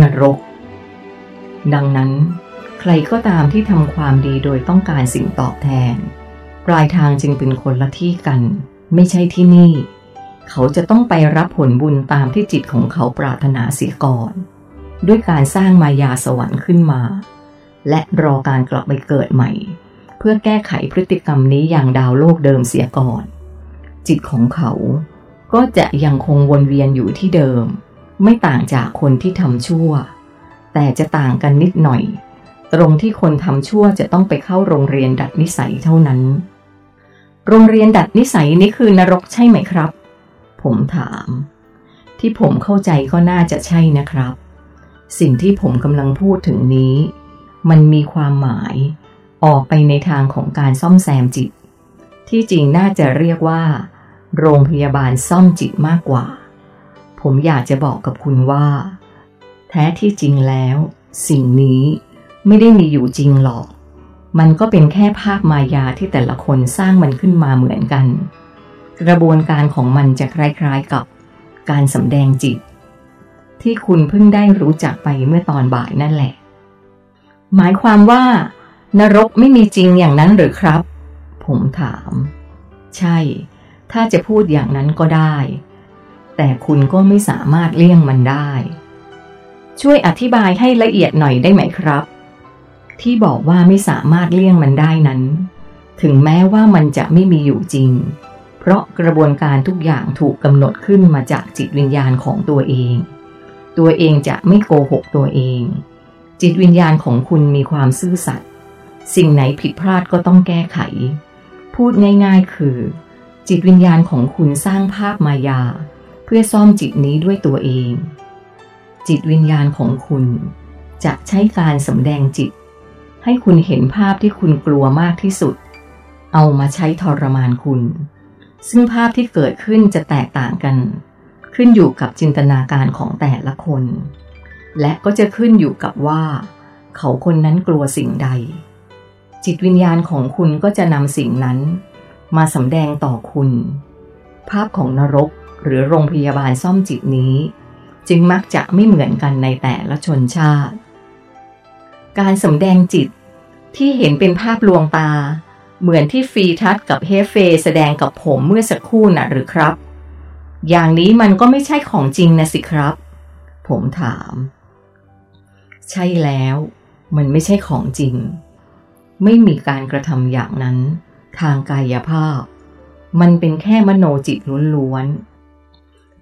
นรก ดังนั้น ใครก็ตามที่ทำความดีโดยต้องการสิ่งตอบแทน ปลายทางจึงเป็นคนละที่กัน ไม่ใช่ที่นี่ เขาจะต้องไปรับผลบุญตามที่จิตของเขาปรารถนาเสียก่อน ด้วยการสร้างมายาสวรรค์ขึ้นมา และรอการกลับไปเกิดใหม่ เพื่อแก้ไขพฤติกรรมนี้อย่างดาวโลกเดิมเสียก่อน จิตของเขาก็จะยังคงวนเวียนอยู่ที่เดิม ไม่ต่างจากคนที่ทำชั่ว แต่จะต่างกันนิดหน่อย ตรงที่คนทำชั่วจะต้องไปเข้าโรงเรียนดัดนิสัยเท่านั้น โรงเรียนดัดนิสัยนี้คือนรกใช่ไหมครับ ผมถาม ที่ผมเข้าใจก็น่าจะใช่นะครับ สิ่งที่ผมกำลังพูดถึงนี้ มันมีความหมาย ออกไปในทางของการซ่อมแซมจิต ที่จริงน่าจะเรียกว่า โรงพยาบาลซ่อมจิตมากกว่า ผมอยากจะบอกกับคุณว่า แท้ที่จริงแล้ว สิ่งนี้ไม่ได้มีอยู่จริงหรอก มันก็เป็นแค่ภาพมายาที่แต่ละคนสร้างมันขึ้นมาเหมือนกัน กระบวนการของมันจะคล้ายๆกับการสำแดงจิต ที่คุณเพิ่งได้รู้จักไปเมื่อตอนบ่ายนั่นแหละ หมายความว่า นรกไม่มีจริงอย่างนั้นหรือครับ ผมถาม ใช่ ถ้าจะพูดอย่างนั้นก็ได้ แต่คุณก็ไม่สามารถเลี่ยงมันได้ ช่วยอธิบายให้ละเอียดหน่อยได้ไหมครับ ที่บอกว่าไม่สามารถเลี่ยงมันได้นั้น ถึงแม้ว่ามันจะไม่มีอยู่จริง เพราะกระบวนการทุกอย่างถูกกำหนดขึ้นมาจากจิตวิญญาณของตัวเอง ตัวเองจะไม่โกหกตัวเอง จิตวิญญาณของคุณมีความซื่อสัตย์สิ่งไหนผิดพลาดก็ต้องแก้ไข พูดง่ายๆ คือ จิตวิญญาณของคุณสร้างภาพมายา เพื่อซ่อมจิตนี้ด้วยตัวเอง จิตวิญญาณของคุณ จะใช้การสำแดงจิต ให้คุณเห็นภาพที่คุณกลัวมากที่สุด เอามาใช้ทรมานคุณ ซึ่งภาพที่เกิดขึ้นจะแตกต่างกัน ขึ้นอยู่กับจินตนาการของแต่ละคน และก็จะขึ้นอยู่กับว่า เขาคนนั้นกลัวสิ่งใด จิตวิญญาณของคุณก็จะนำสิ่งนั้น มาสำแดงต่อคุณ ภาพของนรก หรือโรงพยาบาลซ่อมจิตนี้ จึงมักจะไม่เหมือนกันในแต่ละชนชาติ การสำแดงจิตที่เห็นเป็นภาพลวงตา เหมือนที่ฟรีทัศกับเฮฟเฟแสดงกับผมเมื่อสักครู่น่ะหรือครับ อย่างนี้มันก็ไม่ใช่ของจริงนะสิครับ ผมถาม ใช่แล้ว มันไม่ใช่ของจริง ไม่มีการกระทำอย่างนั้น ทางกายภาพ มันเป็นแค่มโนจิตล้วนๆ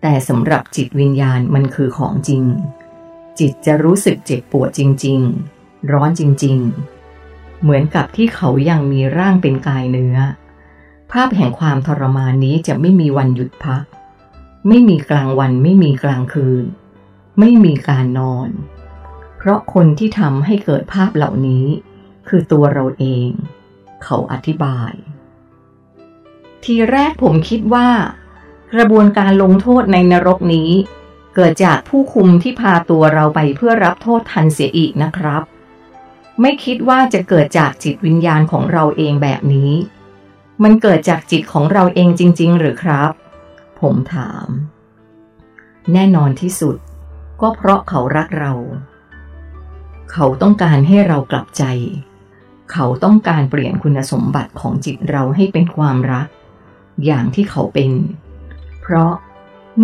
แต่สำหรับจิตวิญญาณมันคือของจริง จิตจะรู้สึกเจ็บปวดจริง ๆ ร้อนจริง ๆ เหมือนกับที่เขายังมีร่างเป็นกายเนื้อ ภาพแห่งความทรมานนี้จะไม่มีวันหยุดพัก ไม่มีกลางวันไม่มีกลางคืน ไม่มีการนอน เพราะคนที่ทำให้เกิดภาพเหล่านี้ คือตัวเราเอง เขาอธิบาย ทีแรกผมคิดว่า กระบวนการลงโทษในนรกนี้ เกิดจากผู้คุมที่พาตัวเราไปเพื่อรับโทษทันเสียอีกนะครับ ไม่คิดว่าจะเกิดจากจิตวิญญาณของเราเองแบบนี้ มันเกิดจากจิตของเราเองจริง ๆ หรือครับ ผมถาม แน่นอนที่สุด ก็เพราะเขารักเรา เขาต้องการให้เรากลับใจ เขาต้องการเปลี่ยนคุณสมบัติของจิตเราให้เป็นความรัก อย่างที่เขาเป็น เพราะ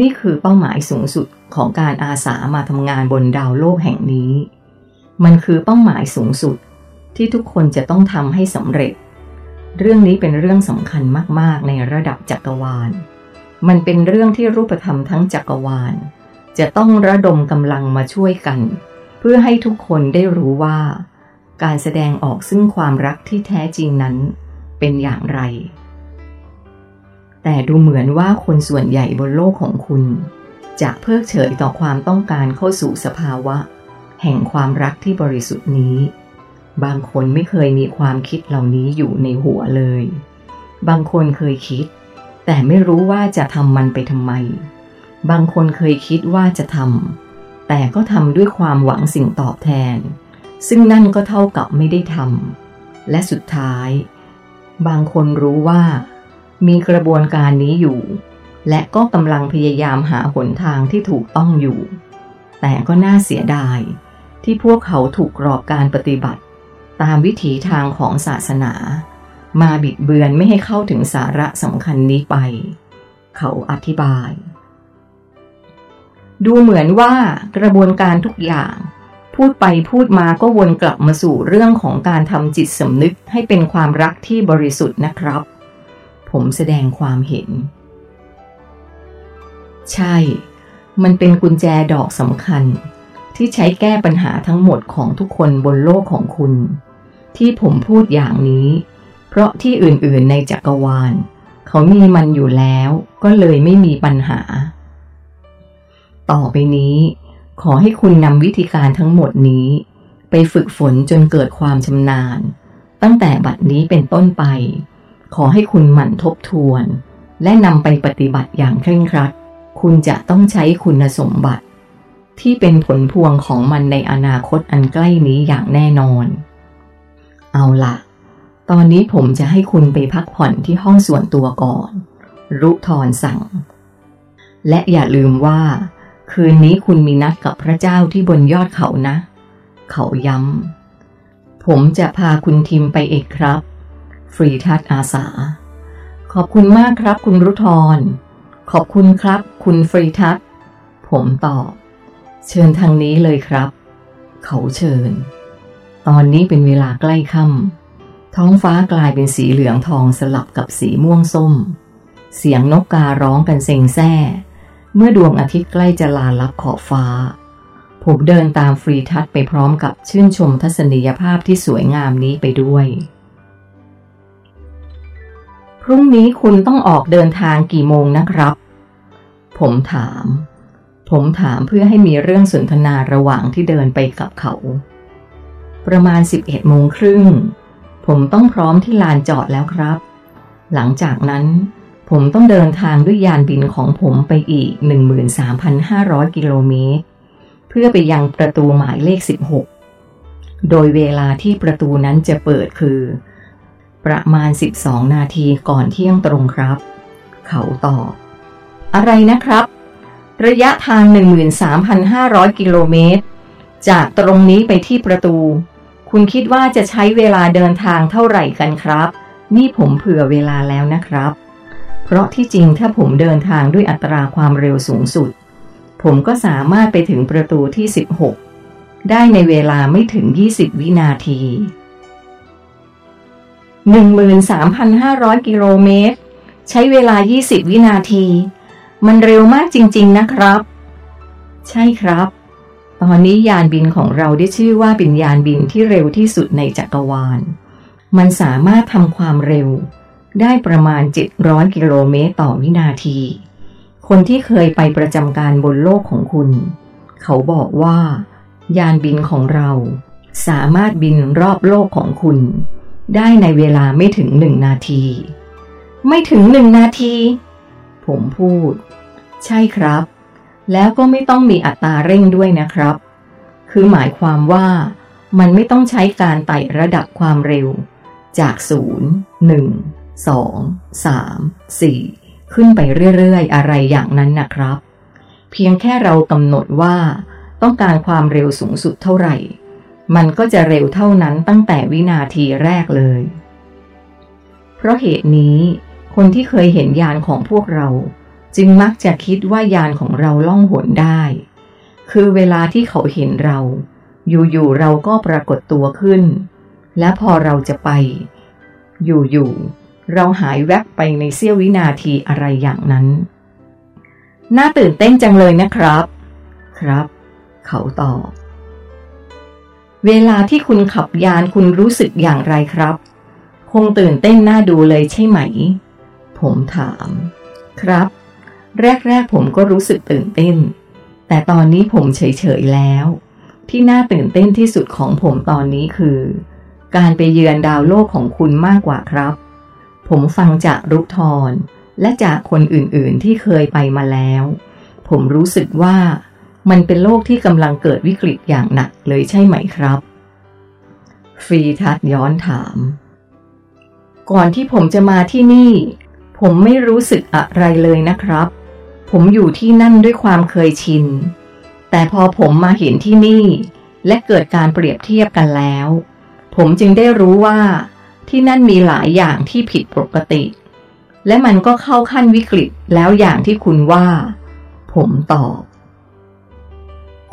นี่คือเป้าหมายสูงสุดของการอาสามาทำงานบนดาวโลกแห่งนี้ มันคือเป้าหมายสูงสุดที่ทุกคนจะต้องทำให้สำเร็จ เรื่องนี้เป็นเรื่องสำคัญมาก ๆ ในระดับจักรวาล มันเป็นเรื่องที่รูปธรรมทั้งจักรวาล จะต้องระดมกำลังมาช่วยกัน เพื่อให้ทุกคนได้รู้ว่า การแสดงออกซึ่งความรักที่แท้จริงนั้น เป็นอย่างไร แต่ดูเหมือนว่าคนส่วนใหญ่บนโลกของคุณ จะเพิกเฉยต่อความต้องการเข้าสู่สภาวะ แห่งความรักที่บริสุทธิ์นี้ บางคนไม่เคยมีความคิดเหล่านี้อยู่ในหัวเลย บางคนเคยคิด แต่ไม่รู้ว่าจะทำมันไปทำไม บางคนเคยคิดว่าจะทำแต่ก็ทำด้วยความหวังสิ่งตอบแทน ซึ่งนั่นก็เท่ากับไม่ได้ทำและสุดท้าย บางคนรู้ว่า มีกระบวนการนี้อยู่ และก็กำลังพยายามหาหนทางที่ถูกต้องอยู่ แต่ก็น่าเสียดาย ที่พวกเขาถูกกรอบการปฏิบัติ ตามวิถีทางของศาสนา มาบิดเบือนไม่ให้เข้าถึงสาระสำคัญนี้ไป เขาอธิบาย ดูเหมือนว่ากระบวนการทุกอย่างพูดไปพูดมาก็วนกลับมาสู่เรื่องของการทำจิตสำนึกให้เป็นความรักที่บริสุทธิ์นะครับ ผมแสดงความเห็น ใช่ มันเป็นกุญแจดอกสำคัญ ที่ใช้แก้ปัญหาทั้งหมดของทุกคนบนโลกของคุณ ที่ผมพูดอย่างนี้ เพราะที่อื่นๆในจักรวาล เขามีมันอยู่แล้วก็เลยไม่มีปัญหา ต่อไปนี้ ขอให้คุณนำวิธีการทั้งหมดนี้ ไปฝึกฝนจนเกิดความชำนาญ ตั้งแต่บัดนี้เป็นต้นไป ขอให้คุณหมั่นทบทวน และนำไปปฏิบัติอย่างเคร่งครัด คุณจะต้องใช้คุณสมบัติ ที่เป็นผลพวงของมันในอนาคตอันใกล้นี้อย่างแน่นอน เอาละตอนนี้ผมจะให้คุณไปพักผ่อนที่ห้องส่วนตัวก่อน รุทรสั่ง และอย่าลืมว่า คืนนี้คุณมีนัดกับพระเจ้าที่บนยอดเขานะ เขาย้ำผมจะพาคุณทิมไปเอกครับ ฟรีทัศอาสา ขอบคุณมากครับคุณรุทรขอบคุณครับ คุณฟรีทัศผมตอบ เชิญทางนี้เลยครับ เขาเชิญ ตอนนี้เป็นเวลาใกล้ค่ำท้องฟ้ากลายเป็นสีเหลืองทองสลับกับสีม่วงส้ม เสียงนกการ้องกันเซ็งแซ่ เมื่อดวงอาทิตย์ใกล้จะลาลับขอบฟ้า ผมเดินตามฟรีทัศไปพร้อมกับชื่นชมทัศนียภาพที่สวยงามนี้ไปด้วย พรุ่งนี้คุณต้องออกเดินทางกี่โมงนะครับ ผมถาม ผมถามเพื่อให้มีเรื่องสนทนาระหว่างที่เดินไปกับเขา ประมาณ 11โมงครึ่ง ผมต้องพร้อมที่ลานจอดแล้วครับ หลังจากนั้น ผมต้องเดินทางด้วยยานบินของผมไปอีก 13,500 กิโลเมตร เพื่อไปยังประตูหมายเลข 16 โดยเวลาที่ประตูนั้นจะเปิดคือ ประมาณ 12 นาทีก่อนเที่ยงตรงครับ เขาตอบ อะไรนะครับ ระยะทาง 13,500 กิโลเมตร จากตรงนี้ไปที่ประตู คุณคิดว่าจะใช้เวลาเดินทางเท่าไหร่กันครับ นี่ผมเผื่อเวลาแล้วนะครับ เพราะที่จริงถ้าผมเดินทางด้วยอัตราความเร็วสูงสุด ผมก็สามารถไปถึงประตูที่ 16 ได้ในเวลาไม่ถึง 20 วินาที 13,500 กิโลเมตร ใช้เวลา 20 วินาที มันเร็วมากจริง ๆ นะครับ ใช่ครับ ตอนนี้ยานบินของเราได้ชื่อว่าเป็นยานบินที่เร็วที่สุดในจักรวาล มันสามารถทำความเร็ว ได้ประมาณ 700 กิโลเมตรต่อวินาที คนที่เคยไปประจำการบนโลกของคุณ เขาบอกว่า ยานบินของเรา สามารถบินรอบโลกของคุณ ได้ในเวลาไม่ถึงหนึ่งนาที ไม่ถึงหนึ่งนาที ผมพูด ใช่ครับ แล้วก็ไม่ต้องมีอัตราเร่งด้วยนะครับ คือหมายความว่ามันไม่ต้องใช้การไต่ระดับความเร็ว จากศูนย์หนึ่งสองสามสี่ขึ้นไปเรื่อยๆ อะไรอย่างนั้นนะครับ เพียงแค่เรากำหนดว่าต้องการความเร็วสูงสุดเท่าไหร่ มันก็จะเร็วเท่านั้นตั้งแต่วินาทีแรกเลย เพราะเหตุนี้ คนที่เคยเห็นยานของพวกเรา จึงมักจะคิดว่ายานของเราล่องหนได้ คือเวลาที่เขาเห็นเรา อยู่ๆเราก็ปรากฏตัวขึ้น และพอเราจะไป อยู่ๆเราหายแวบไปในเสี้ยววินาทีอะไรอย่างนั้น น่าตื่นเต้นจังเลยนะครับ ครับ เขาตอบ เวลาที่คุณขับยานคุณรู้สึกอย่างไรครับ คงตื่นเต้นน่าดูเลยใช่ไหม ผมถาม ครับ แรกๆผมก็รู้สึกตื่นเต้น แต่ตอนนี้ผมเฉยๆแล้ว ที่น่าตื่นเต้นที่สุดของผมตอนนี้คือ การไปเยือนดาวโลกของคุณมากกว่าครับ ผมฟังจากรุกทรและจากคนอื่นๆที่เคยไปมาแล้ว ผมรู้สึกว่า มันเป็นโลกที่กำลังเกิดวิกฤตอย่างหนักเลยใช่ไหมครับ ฟรีทัดย้อนถาม ก่อนที่ผมจะมาที่นี่ ผมไม่รู้สึกอะไรเลยนะครับ ผมอยู่ที่นั่นด้วยความเคยชิน แต่พอผมมาเห็นที่นี่ และเกิดการเปรียบเทียบกันแล้ว ผมจึงได้รู้ว่า ที่นั่นมีหลายอย่างที่ผิดปกติ และมันก็เข้าขั้นวิกฤตแล้วอย่างที่คุณว่า ผมตอบ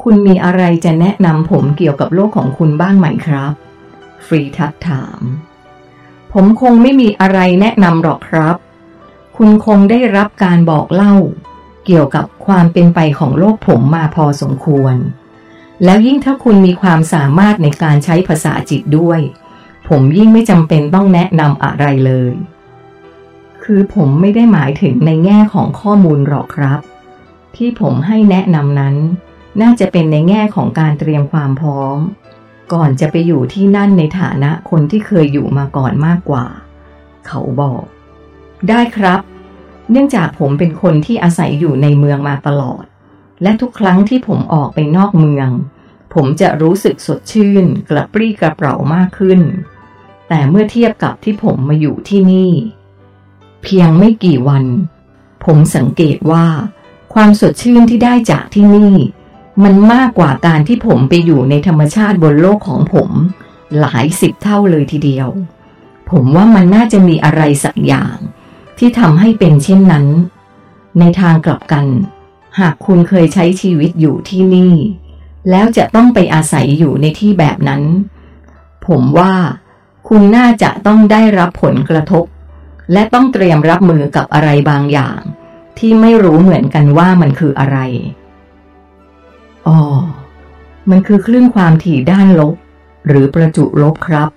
คุณมีอะไรจะแนะนำผมเกี่ยวกับโลกของคุณบ้างไหมครับ ฟรีทักถาม ผมคงไม่มีอะไรแนะนำหรอกครับ คุณคงได้รับการบอกเล่า เกี่ยวกับความเป็นไปของโลกผมมาพอสมควร แล้วยิ่งถ้าคุณมีความสามารถในการใช้ภาษาจิตด้วย ผมยิ่งไม่จำเป็นต้องแนะนำอะไรเลย คือผมไม่ได้หมายถึงในแง่ของข้อมูลหรอกครับ ที่ผมให้แนะนำนั้น น่าจะเป็นในแง่ของการเตรียมความพร้อม ก่อนจะไปอยู่ที่นั่นในฐานะคนที่เคยอยู่มาก่อนมากกว่า เขาบอก ได้ครับ เนื่องจากผมเป็นคนที่อาศัยอยู่ในเมืองมาตลอด และทุกครั้งที่ผมออกไปนอกเมือง ผมจะรู้สึกสดชื่น กระปรี้กระเปร่ามากขึ้น แต่เมื่อเทียบกับที่ผมมาอยู่ที่นี่ เพียงไม่กี่วัน ผมสังเกตว่า ความสดชื่นที่ได้จากที่นี่ มันมากกว่าการที่ผมไปอยู่ในธรรมชาติบนโลกของผม หลายสิบเท่าเลยทีเดียว ผมว่ามันน่าจะมีอะไรสักอย่าง ที่ทำให้เป็นเช่นนั้น ในทางกลับกัน หากคุณเคยใช้ชีวิตอยู่ที่นี่ แล้วจะต้องไปอาศัยอยู่ในที่แบบนั้น ผมว่าคุณน่าจะต้องได้รับผลกระทบ และต้องเตรียมรับมือกับอะไรบางอย่าง ที่ไม่รู้เหมือนกันว่ามันคืออะไร อ๋อ มันคือคลื่นความถี่ด้านลบ หรือประจุลบครับ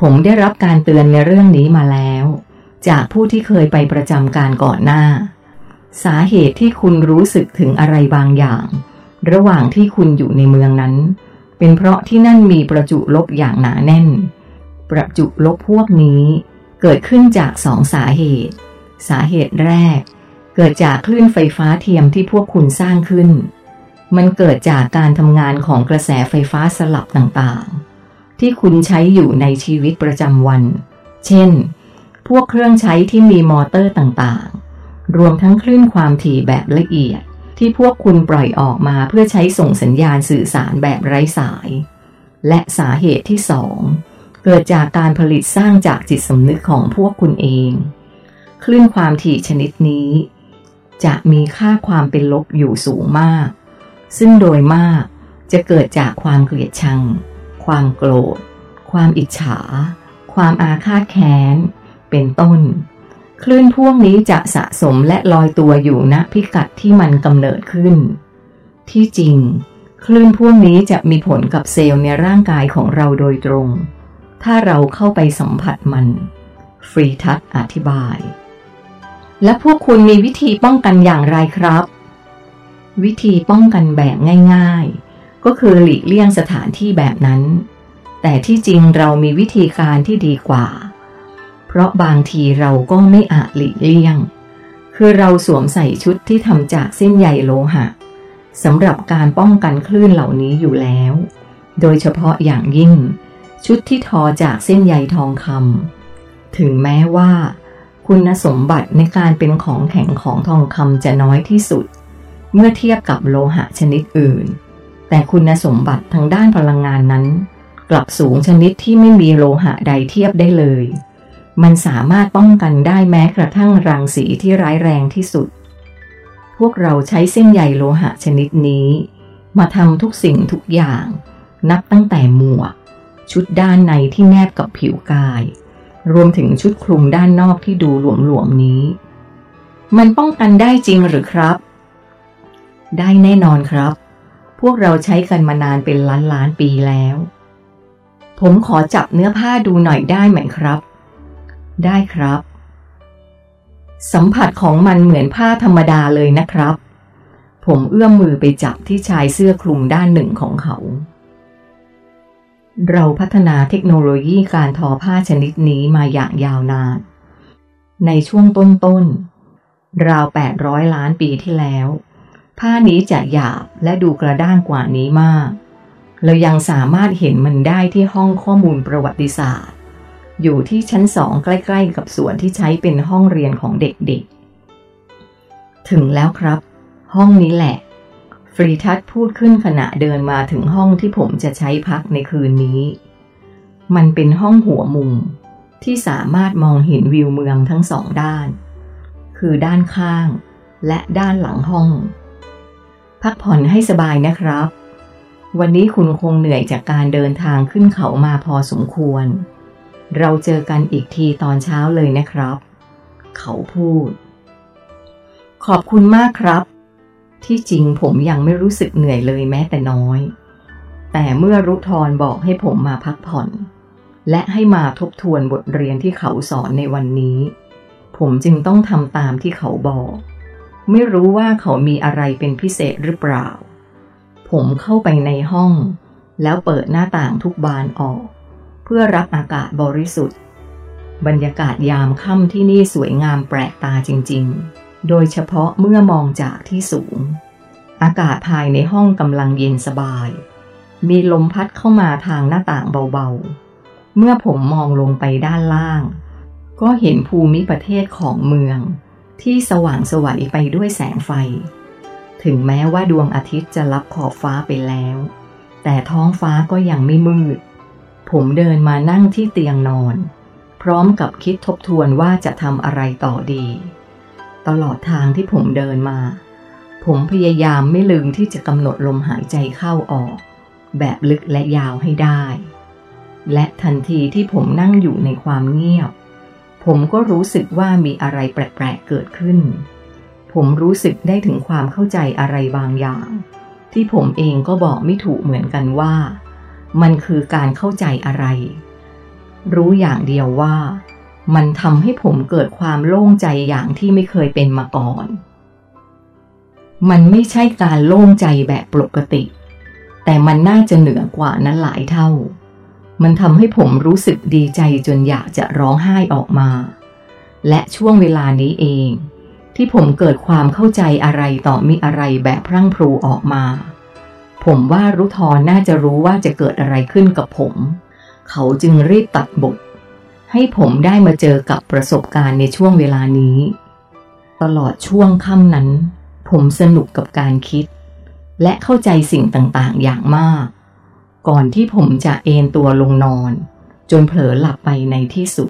ผมได้รับการเตือนในเรื่องนี้มาแล้ว จากผู้ที่เคยไปประจำการก่อนหน้า สาเหตุที่คุณรู้สึกถึงอะไรบางอย่าง ระหว่างที่คุณอยู่ในเมืองนั้น เป็นเพราะที่นั่นมีประจุลบอย่างหนาแน่น ประจุลบพวกนี้เกิดขึ้นจากสองสาเหตุ สาเหตุแรก เกิดจากคลื่นไฟฟ้าเทียมที่พวกคุณสร้างขึ้น มันเกิดจากการทำงานของกระแสไฟฟ้าสลับต่างๆ ที่คุณใช้อยู่ในชีวิตประจำวัน เช่น พวกเครื่องใช้ที่มีมอเตอร์ต่างๆ รวมทั้งคลื่นความถี่แบบละเอียด ที่พวกคุณปล่อยออกมาเพื่อใช้ส่งสัญญาณสื่อสารแบบไร้สาย และสาเหตุที่สองเกิดจากการผลิตสร้างจากจิตสำนึกของพวกคุณเอง คลื่นความถี่ชนิดนี้ จะมีค่าความเป็นลบอยู่สูงมาก ซึ่งโดยมากจะเกิดจากความเกลียดชัง ความโกรธ ความอิจฉา ความอาฆาตแค้น เป็นต้น คลื่นพวกนี้จะสะสมและลอยตัวอยู่ณพิกัดที่มันกำเนิดขึ้น ที่จริง คลื่นพวกนี้จะมีผลกับเซลล์ในร่างกายของเราโดยตรง ถ้าเราเข้าไปสัมผัสมัน ฟรีทัศอธิบาย และพวกคุณมีวิธีป้องกันอย่างไรครับ วิธีป้องกันแบบง่าย ๆ ก็คือหลีกเลี่ยงสถานที่แบบนั้น แต่ที่จริงเรามีวิธีการที่ดีกว่า เพราะบางทีเราก็ไม่อาจหลีกเลี่ยง คือเราสวมใส่ชุดที่ทำจากเส้นใยโลหะสำหรับการป้องกันคลื่นเหล่านี้อยู่แล้ว โดยเฉพาะอย่างยิ่ง ชุดที่ทอจากเส้นใยทองคำถึงแม้ว่า คุณสมบัติในการเป็นของแข็งของทองคำจะน้อยที่สุด เมื่อเทียบกับโลหะชนิดอื่น แต่คุณสมบัติทางด้านพลังงานนั้น กลับสูงชนิดที่ไม่มีโลหะใดเทียบได้เลย มันสามารถป้องกันได้แม้กระทั่งรังสีที่ร้ายแรงที่สุด พวกเราใช้เส้นใยโลหะชนิดนี้ มาทำทุกสิ่งทุกอย่าง นับตั้งแต่หมวก ชุดด้านในที่แนบกับผิวกาย รวมถึงชุดคลุมด้านนอกที่ดูหลวมๆนี้ มันป้องกันได้จริงหรือครับ ได้แน่นอนครับ พวกเราใช้กันมานานเป็นล้านล้านปีแล้ว ผมขอจับเนื้อผ้าดูหน่อยได้ไหมครับ ได้ครับ สัมผัสของมันเหมือนผ้าธรรมดาเลยนะครับ ผมเอื้อมมือไปจับที่ชายเสื้อคลุมด้านหนึ่งของเขา เราพัฒนาเทคโนโลยีการทอผ้าชนิดนี้มาอย่างยาวนาน ในช่วงต้นๆราว 800 ล้านปีที่แล้ว ผ้านี้จะหยาบและดูกระด้างกว่านี้มาก เรายังสามารถเห็นมันได้ที่ห้องข้อมูลประวัติศาสตร์ อยู่ที่ชั้นสองใกล้ๆ กับส่วนที่ใช้เป็นห้องเรียนของเด็กๆ ถึงแล้วครับ ห้องนี้แหละ ฟรีทัศพูดขึ้นขณะเดินมาถึงห้องที่ผมจะใช้พักในคืนนี้ มันเป็นห้องหัวมุมที่สามารถมองเห็นวิวเมืองทั้งสองด้าน คือด้านข้างและด้านหลังห้อง พักผ่อนให้สบายนะครับ วันนี้คุณคงเหนื่อยจากการเดินทางขึ้นเขามาพอสมควร เราเจอกันอีกทีตอนเช้าเลยนะครับ เขาพูด ขอบคุณมากครับ ที่จริงผมยังไม่รู้สึกเหนื่อยเลยแม้แต่น้อย แต่เมื่อรุทรบอกให้ผมมาพักผ่อน และให้มาทบทวนบทเรียนที่เขาสอนในวันนี้ ผมจึงต้องทำตามที่เขาบอก ไม่รู้ว่าเขามีอะไรเป็นพิเศษหรือเปล่า ผมเข้าไปในห้อง แล้วเปิดหน้าต่างทุกบานออก เพื่อรับอากาศบริสุทธิ์ บรรยากาศยามค่ำที่นี่สวยงามแปลกตาจริง ๆ โดยเฉพาะเมื่อมองจากที่สูง อากาศภายในห้องกำลังเย็นสบาย มีลมพัดเข้ามาทางหน้าต่างเบาๆ เมื่อผมมองลงไปด้านล่าง ก็เห็นภูมิประเทศของเมือง ที่สว่างสวัยไปด้วยแสงไฟ ถึงแม้ว่าดวงอาทิตย์จะรับขอบฟ้าไปแล้ว แต่ท้องฟ้าก็ยังไม่มืด ผมเดินมานั่งที่เตียงนอน พร้อมกับคิดทบทวนว่าจะทำอะไรต่อดี ตลอดทางที่ผมเดินมา ผมพยายามไม่ลืมที่จะกำหนดลมหายใจเข้าออก แบบลึกและยาวให้ได้ และทันทีที่ผมนั่งอยู่ในความเงียบ ผมก็รู้สึกว่ามีอะไรแปลกๆเกิดขึ้น ผมรู้สึกได้ถึงความเข้าใจอะไรบางอย่าง ที่ผมเองก็บอกไม่ถูกเหมือนกันว่า มันคือการเข้าใจอะไร รู้อย่างเดียวว่า มันทำให้ผมเกิดความโล่งใจอย่างที่ไม่เคยเป็นมาก่อน มันไม่ใช่การโล่งใจแบบปกติ แต่มันน่าจะเหนือกว่านั้นหลายเท่า มันทำให้ผมรู้สึกดีใจจนอยากจะร้องไห้ออกมา และช่วงเวลานี้เอง ที่ผมเกิดความเข้าใจอะไรต่อมีอะไรแบบพรั่งพรูออกมา ผมว่ารุทรน่าจะรู้ว่าจะเกิดอะไรขึ้นกับผม เขาจึงรีบตัดบท ให้ผมได้มาเจอกับประสบการณ์ในช่วงเวลานี้ ตลอดช่วงค่ำนั้น ผมสนุกกับการคิด และเข้าใจสิ่งต่างๆ อย่างมาก ก่อนที่ผมจะเอนตัวลงนอน จนเผลอหลับไปในที่สุด